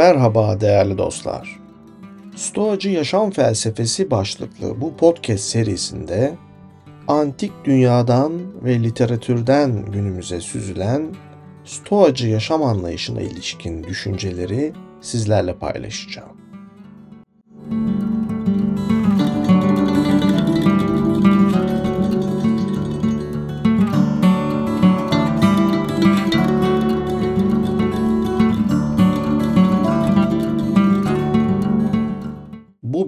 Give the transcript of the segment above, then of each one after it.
Merhaba değerli dostlar. Stoacı Yaşam Felsefesi başlıklı bu podcast serisinde antik dünyadan ve literatürden günümüze süzülen Stoacı yaşam anlayışına ilişkin düşünceleri sizlerle paylaşacağım.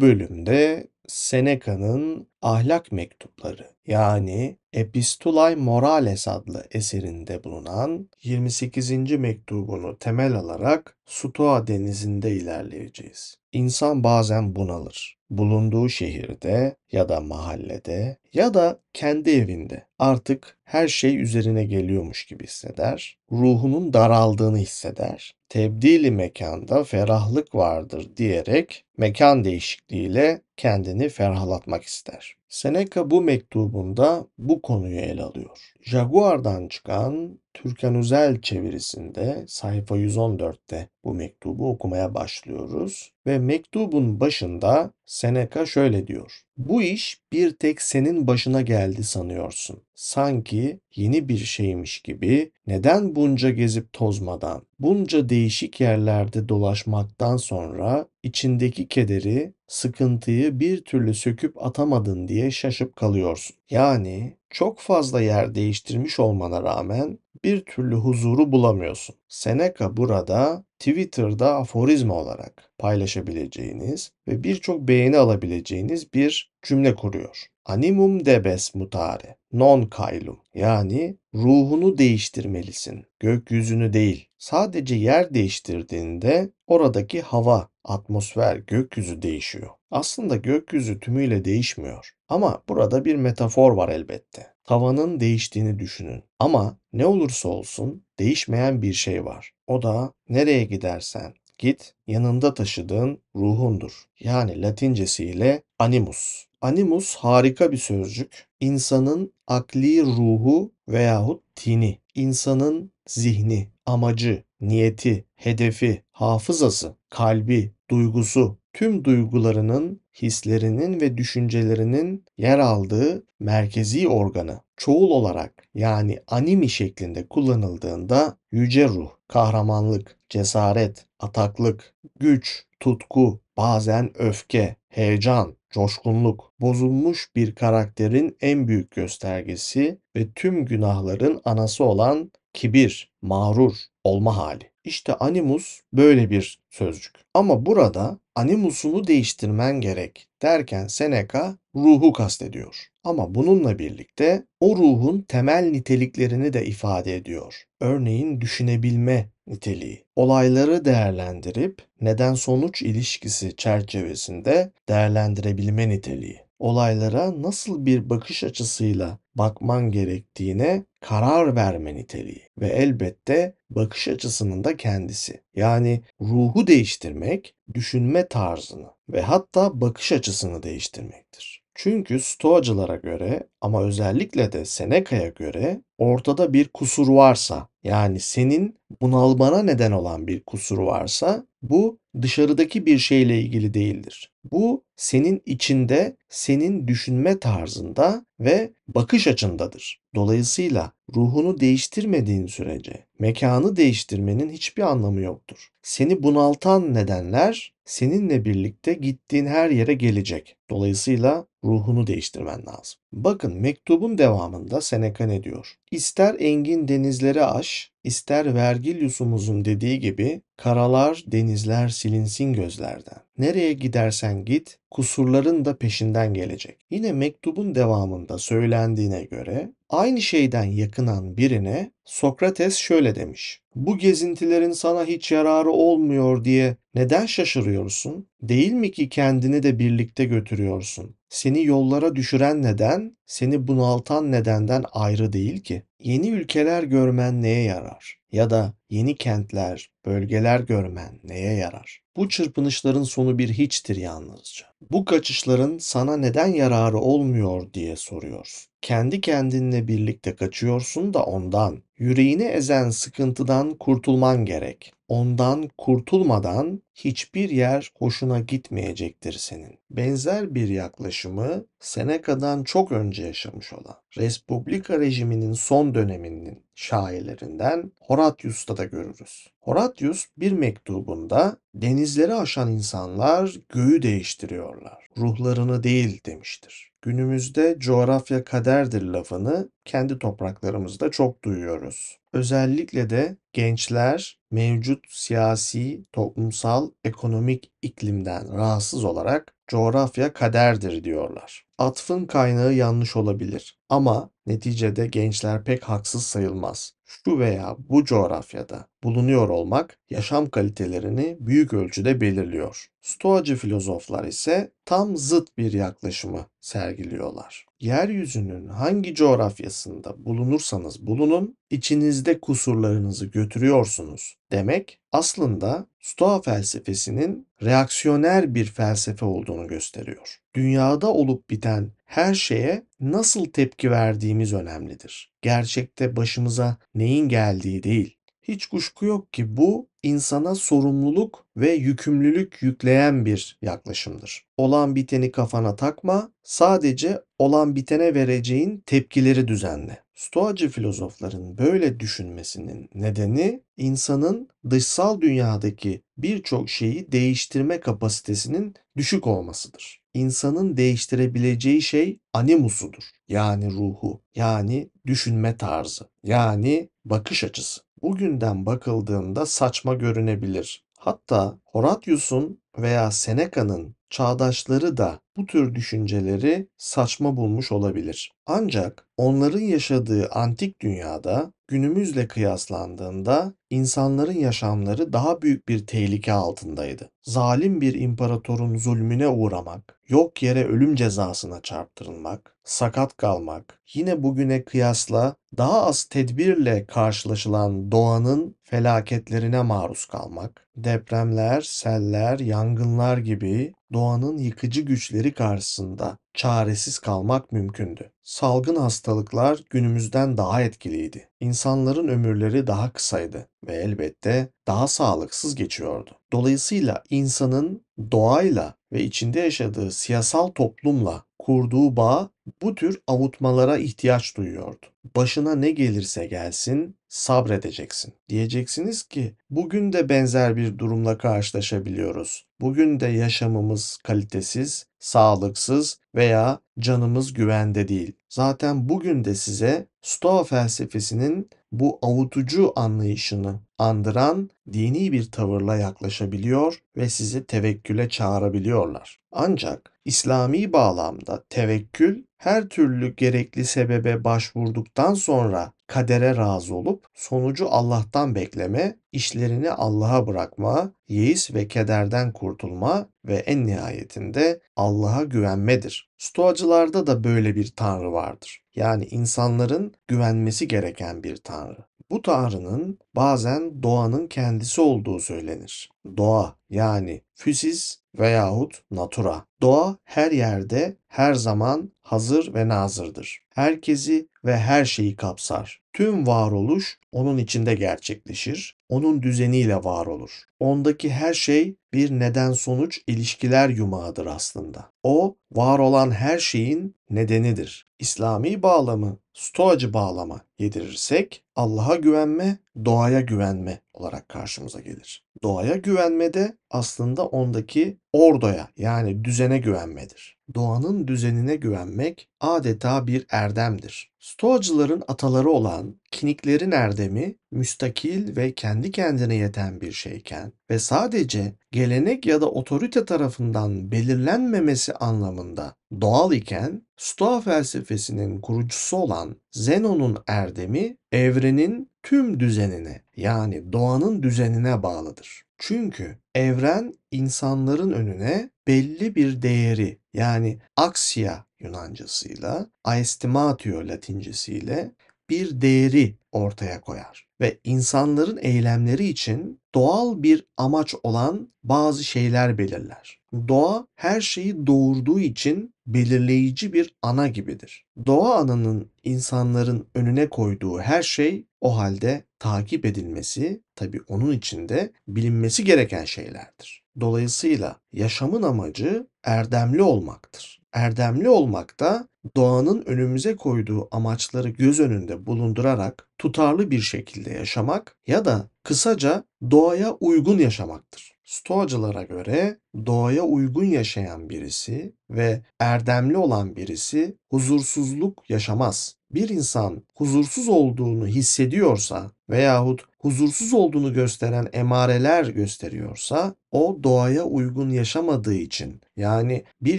Bölümde Seneca'nın Ahlak Mektupları yani Epistulae Morales adlı eserinde bulunan 28. mektubunu temel alarak Stoa denizinde ilerleyeceğiz. İnsan bazen bunalır. Bulunduğu şehirde ya da mahallede ya da kendi evinde artık her şey üzerine geliyormuş gibi hisseder. Ruhunun daraldığını hisseder. Tebdili mekanda ferahlık vardır diyerek mekan değişikliğiyle kendini ferahlatmak ister. Seneca bu mektubunda bu konuyu ele alıyor. Jaguar'dan çıkan Türkan Özel çevirisinde sayfa 114'te bu mektubu okumaya başlıyoruz ve mektubun başında Seneca şöyle diyor. Bu iş bir tek senin başına geldi sanıyorsun. Sanki yeni bir şeymiş gibi neden bunca gezip tozmadan, bunca değişik yerlerde dolaşmaktan sonra içindeki kederi, sıkıntıyı bir türlü söküp atamadın diye şaşıp kalıyorsun. Yani çok fazla yer değiştirmiş olmana rağmen bir türlü huzuru bulamıyorsun. Seneca burada Twitter'da aforizma olarak paylaşabileceğiniz ve birçok beğeni alabileceğiniz bir cümle kuruyor. Animum debes mutare, non caelum. Yani ruhunu değiştirmelisin, gökyüzünü değil. Sadece yer değiştirdiğinde oradaki hava, atmosfer, gökyüzü değişiyor. Aslında gökyüzü tümüyle değişmiyor. Ama burada bir metafor var elbette. Tavanın değiştiğini düşünün. Ama ne olursa olsun değişmeyen bir şey var. O da nereye gidersen git yanında taşıdığın ruhundur. Yani latincesiyle animus. Animus harika bir sözcük. İnsanın akli ruhu veyahut tini, insanın zihni, amacı, niyeti, hedefi, hafızası, kalbi, duygusu, tüm duygularının, hislerinin ve düşüncelerinin yer aldığı merkezi organı çoğul olarak yani animi şeklinde kullanıldığında yüce ruh, kahramanlık, cesaret, ataklık, güç, tutku, bazen öfke, heyecan, coşkunluk, bozulmuş bir karakterin en büyük göstergesi ve tüm günahların anası olan kibir, mağrur olma hali. İşte animus böyle bir sözcük. Ama burada animusunu değiştirmen gerek derken Seneca ruhu kastediyor. Ama bununla birlikte o ruhun temel niteliklerini de ifade ediyor. Örneğin düşünebilme niteliği. Olayları değerlendirip neden sonuç ilişkisi çerçevesinde değerlendirebilme niteliği. Olaylara nasıl bir bakış açısıyla bakman gerektiğine karar verme niteliği ve elbette bakış açısının da kendisi. Yani ruhu değiştirmek, düşünme tarzını ve hatta bakış açısını değiştirmektir. Çünkü Stoacılara göre ama özellikle de Seneca'ya göre ortada bir kusur varsa yani senin bunalmana neden olan bir kusur varsa bu dışarıdaki bir şeyle ilgili değildir. Bu senin içinde, senin düşünme tarzında ve bakış açındadır. Dolayısıyla ruhunu değiştirmediğin sürece mekanı değiştirmenin hiçbir anlamı yoktur. Seni bunaltan nedenler seninle birlikte gittiğin her yere gelecek. Dolayısıyla ruhunu değiştirmen lazım. Bakın mektubun devamında Seneca ne diyor? İster engin denizleri aş, ister Vergilius'umuzun dediği gibi karalar, denizler silinsin gözlerden. Nereye gidersen git, kusurların da peşinden gelecek. Yine mektubun devamında söylendiğine göre aynı şeyden yakınan birine Sokrates şöyle demiş. Bu gezintilerin sana hiç yararı olmuyor diye neden şaşırıyorsun? Değil mi ki kendini de birlikte götürüyorsun? Seni yollara düşüren neden, seni bunaltan nedenden ayrı değil ki. Yeni ülkeler görmen neye yarar? Ya da yeni kentler, bölgeler görmen neye yarar? Bu çırpınışların sonu bir hiçtir yalnızca. Bu kaçışların sana neden yararı olmuyor diye soruyorsun. Kendi kendinle birlikte kaçıyorsun da ondan. Yüreğini ezen sıkıntıdan kurtulman gerek. ondan kurtulmadan hiçbir yer hoşuna gitmeyecektir senin. Benzer bir yaklaşımı Seneca'dan çok önce yaşamış olan Respublika rejiminin son döneminin şairlerinden Horatius'ta da görürüz. Horatius bir mektubunda denizleri aşan insanlar göğü değiştiriyorlar. Ruhlarını değil demiştir. Günümüzde coğrafya kaderdir lafını kendi topraklarımızda çok duyuyoruz. Özellikle de gençler mevcut siyasi, toplumsal, ekonomik iklimden rahatsız olarak coğrafya kaderdir diyorlar. Atfın kaynağı yanlış olabilir ama neticede gençler pek haksız sayılmaz. Şu veya bu coğrafyada bulunuyor olmak yaşam kalitelerini büyük ölçüde belirliyor. Stoacı filozoflar ise tam zıt bir yaklaşımı sergiliyorlar. Yeryüzünün hangi coğrafyasında bulunursanız bulunun, içinizde kusurlarınızı götürüyorsunuz demek aslında Stoa felsefesinin reaksiyoner bir felsefe olduğunu gösteriyor. Dünyada olup biten her şeye nasıl tepki verdiğimiz önemlidir. Gerçekte başımıza neyin geldiği değil. Hiç kuşku yok ki bu insana sorumluluk ve yükümlülük yükleyen bir yaklaşımdır. Olan biteni kafana takma, sadece olan bitene vereceğin tepkileri düzenle. Stoacı filozofların böyle düşünmesinin nedeni insanın dışsal dünyadaki birçok şeyi değiştirme kapasitesinin düşük olmasıdır. İnsanın değiştirebileceği şey animusudur. Yani ruhu, yani düşünme tarzı, yani bakış açısı. Bugünden bakıldığında saçma görünebilir. Hatta Horatius'un veya Seneca'nın çağdaşları da bu tür düşünceleri saçma bulmuş olabilir. Ancak onların yaşadığı antik dünyada günümüzle kıyaslandığında insanların yaşamları daha büyük bir tehlike altındaydı. Zalim bir imparatorun zulmüne uğramak, yok yere ölüm cezasına çarptırılmak, sakat kalmak, yine bugüne kıyasla daha az tedbirle karşılaşılan doğanın felaketlerine maruz kalmak, depremler, seller, yangınlar gibi doğanın yıkıcı güçleri karşısında çaresiz kalmak mümkündü. Salgın hastalıklar günümüzden daha etkiliydi. İnsanların ömürleri daha kısaydı ve elbette daha sağlıksız geçiyordu. Dolayısıyla insanın doğayla ve içinde yaşadığı siyasal toplumla kurduğu bağ bu tür avutmalara ihtiyaç duyuyordu. Başına ne gelirse gelsin sabredeceksin. Diyeceksiniz ki bugün de benzer bir durumla karşılaşabiliyoruz. Bugün de yaşamımız kalitesiz, sağlıksız veya canımız güvende değil. Zaten bugün de size Stoa felsefesinin bu avutucu anlayışını andıran dini bir tavırla yaklaşabiliyor ve sizi tevekküle çağırabiliyorlar. Ancak İslami bağlamda tevekkül her türlü gerekli sebebe başvurduktan sonra kadere razı olup sonucu Allah'tan bekleme, işlerini Allah'a bırakma, yeis ve kederden kurtulma ve en nihayetinde Allah'a güvenmedir. Stoacılarda da böyle bir tanrı vardır. Yani insanların güvenmesi gereken bir tanrı. Bu tanrının bazen doğanın kendisi olduğu söylenir. Doğa yani physis veyahut natura. Doğa her yerde, her zaman hazır ve nazırdır. Herkesi ve her şeyi kapsar. Tüm varoluş onun içinde gerçekleşir. Onun düzeniyle var olur. Ondaki her şey bir neden sonuç ilişkiler yumağıdır aslında. O var olan her şeyin nedenidir. İslami bağlamı, stoacı bağlama yedirirsek Allah'a güvenme, doğaya güvenme olarak karşımıza gelir. Doğaya güvenme de aslında ondaki ordoya yani düzene güvenmedir. Doğanın düzenine güvenmek adeta bir erdemdir. Stoacıların ataları olan kiniklerin erdemi müstakil ve kendi kendine yeten bir şeyken ve sadece gelenek ya da otorite tarafından belirlenmemesi anlamında doğal iken Stoa felsefesinin kurucusu olan Zenon'un erdemi evrenin tüm düzenine yani doğanın düzenine bağlıdır. Çünkü evren insanların önüne belli bir değeri yani aksia Yunancasıyla, aestimatio Latincesiyle bir değeri ortaya koyar ve insanların eylemleri için doğal bir amaç olan bazı şeyler belirler. Doğa her şeyi doğurduğu için belirleyici bir ana gibidir. Doğa ananın insanların önüne koyduğu her şey o halde takip edilmesi tabii onun içinde bilinmesi gereken şeylerdir. Dolayısıyla yaşamın amacı erdemli olmaktır. Erdemli olmak da doğanın önümüze koyduğu amaçları göz önünde bulundurarak tutarlı bir şekilde yaşamak ya da kısaca doğaya uygun yaşamaktır. Stoacılara göre doğaya uygun yaşayan birisi ve erdemli olan birisi huzursuzluk yaşamaz. Bir insan huzursuz olduğunu hissediyorsa veyahut huzursuz olduğunu gösteren emareler gösteriyorsa o doğaya uygun yaşamadığı için yani bir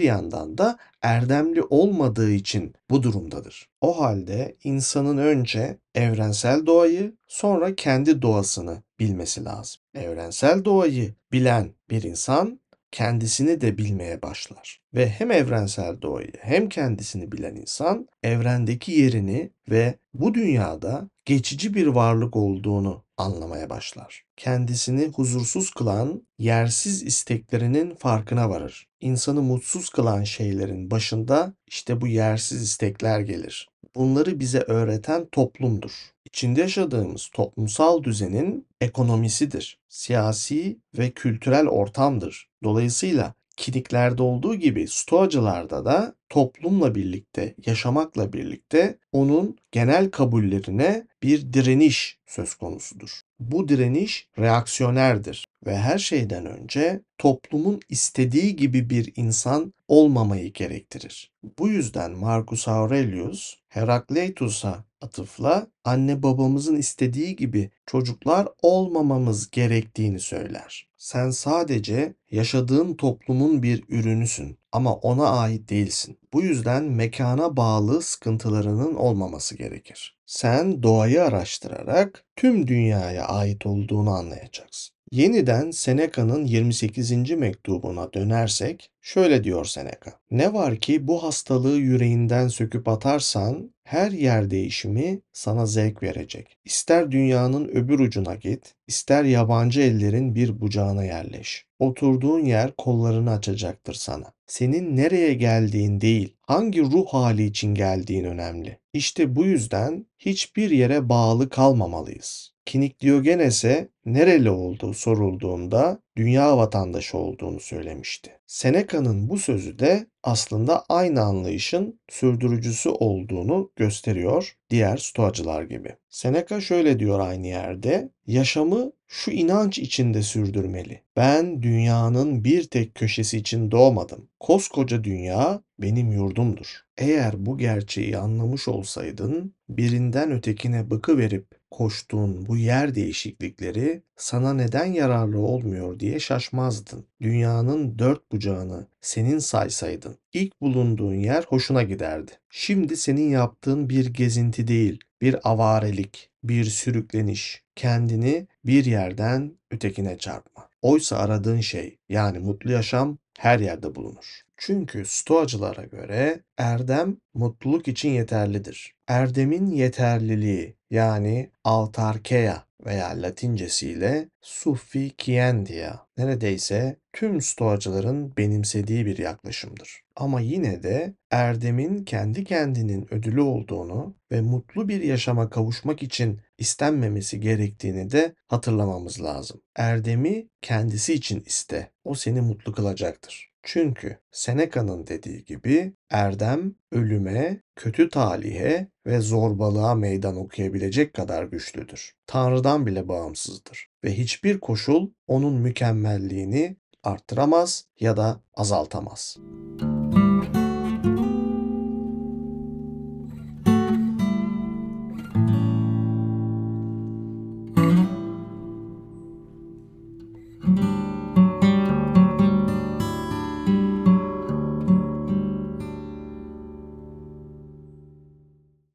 yandan da erdemli olmadığı için bu durumdadır. O halde insanın önce evrensel doğayı sonra kendi doğasını bilmesi lazım. Evrensel doğayı bilen bir insan kendisini de bilmeye başlar. Ve hem evrensel doğayı hem kendisini bilen insan evrendeki yerini ve bu dünyada geçici bir varlık olduğunu anlamaya başlar. Kendisini huzursuz kılan yersiz isteklerinin farkına varır. İnsanı mutsuz kılan şeylerin başında işte bu yersiz istekler gelir. Bunları bize öğreten toplumdur. İçinde yaşadığımız toplumsal düzenin ekonomisidir. Siyasi ve kültürel ortamdır. Dolayısıyla kiniklerde olduğu gibi stoacılarda da toplumla birlikte, yaşamakla birlikte onun genel kabullerine bir direniş söz konusudur. Bu direniş reaksiyonerdir ve her şeyden önce toplumun istediği gibi bir insan olmamayı gerektirir. Bu yüzden Marcus Aurelius Herakleitus'a atıfla anne babamızın istediği gibi çocuklar olmamamız gerektiğini söyler. Sen sadece yaşadığın toplumun bir ürünüsün ama ona ait değilsin. Bu yüzden mekana bağlı sıkıntılarının olmaması gerekir. Sen doğayı araştırarak tüm dünyaya ait olduğunu anlayacaksın. Yeniden Seneca'nın 28. mektubuna dönersek şöyle diyor Seneca. Ne var ki bu hastalığı yüreğinden söküp atarsan her yer değişimi sana zevk verecek. İster dünyanın öbür ucuna git, ister yabancı ellerin bir bucağına yerleş. Oturduğun yer kollarını açacaktır sana. Senin nereye geldiğin değil, hangi ruh hali için geldiğin önemli. İşte bu yüzden hiçbir yere bağlı kalmamalıyız. Kinik Diogenes'e nereli olduğu sorulduğunda dünya vatandaşı olduğunu söylemişti. Seneca'nın bu sözü de aslında aynı anlayışın sürdürücüsü olduğunu gösteriyor diğer stoacılar gibi. Seneca şöyle diyor aynı yerde, yaşamı şu inanç içinde sürdürmeli. Ben dünyanın bir tek köşesi için doğmadım. Koskoca dünya benim yurdumdur. Eğer bu gerçeği anlamış olsaydın, birinden ötekine bıkı verip koştuğun bu yer değişiklikleri sana neden yararlı olmuyor diye şaşmazdın. Dünyanın dört bucağını senin saysaydın, ilk bulunduğun yer hoşuna giderdi. Şimdi senin yaptığın bir gezinti değil, bir avarelik, bir sürükleniş, kendini bir yerden ötekine çarpma. Oysa aradığın şey yani mutlu yaşam her yerde bulunur. Çünkü stoacılara göre erdem mutluluk için yeterlidir. Erdemin yeterliliği yani altarkeia veya latincesiyle sufficientia neredeyse tüm stoacıların benimsediği bir yaklaşımdır. Ama yine de erdemin kendi kendinin ödülü olduğunu ve mutlu bir yaşama kavuşmak için istenmemesi gerektiğini de hatırlamamız lazım. Erdemi kendisi için iste. O seni mutlu kılacaktır. Çünkü Seneca'nın dediği gibi erdem ölüme, kötü talihe ve zorbalığa meydan okuyabilecek kadar güçlüdür. Tanrı'dan bile bağımsızdır ve hiçbir koşul onun mükemmelliğini arttıramaz ya da azaltamaz. Müzik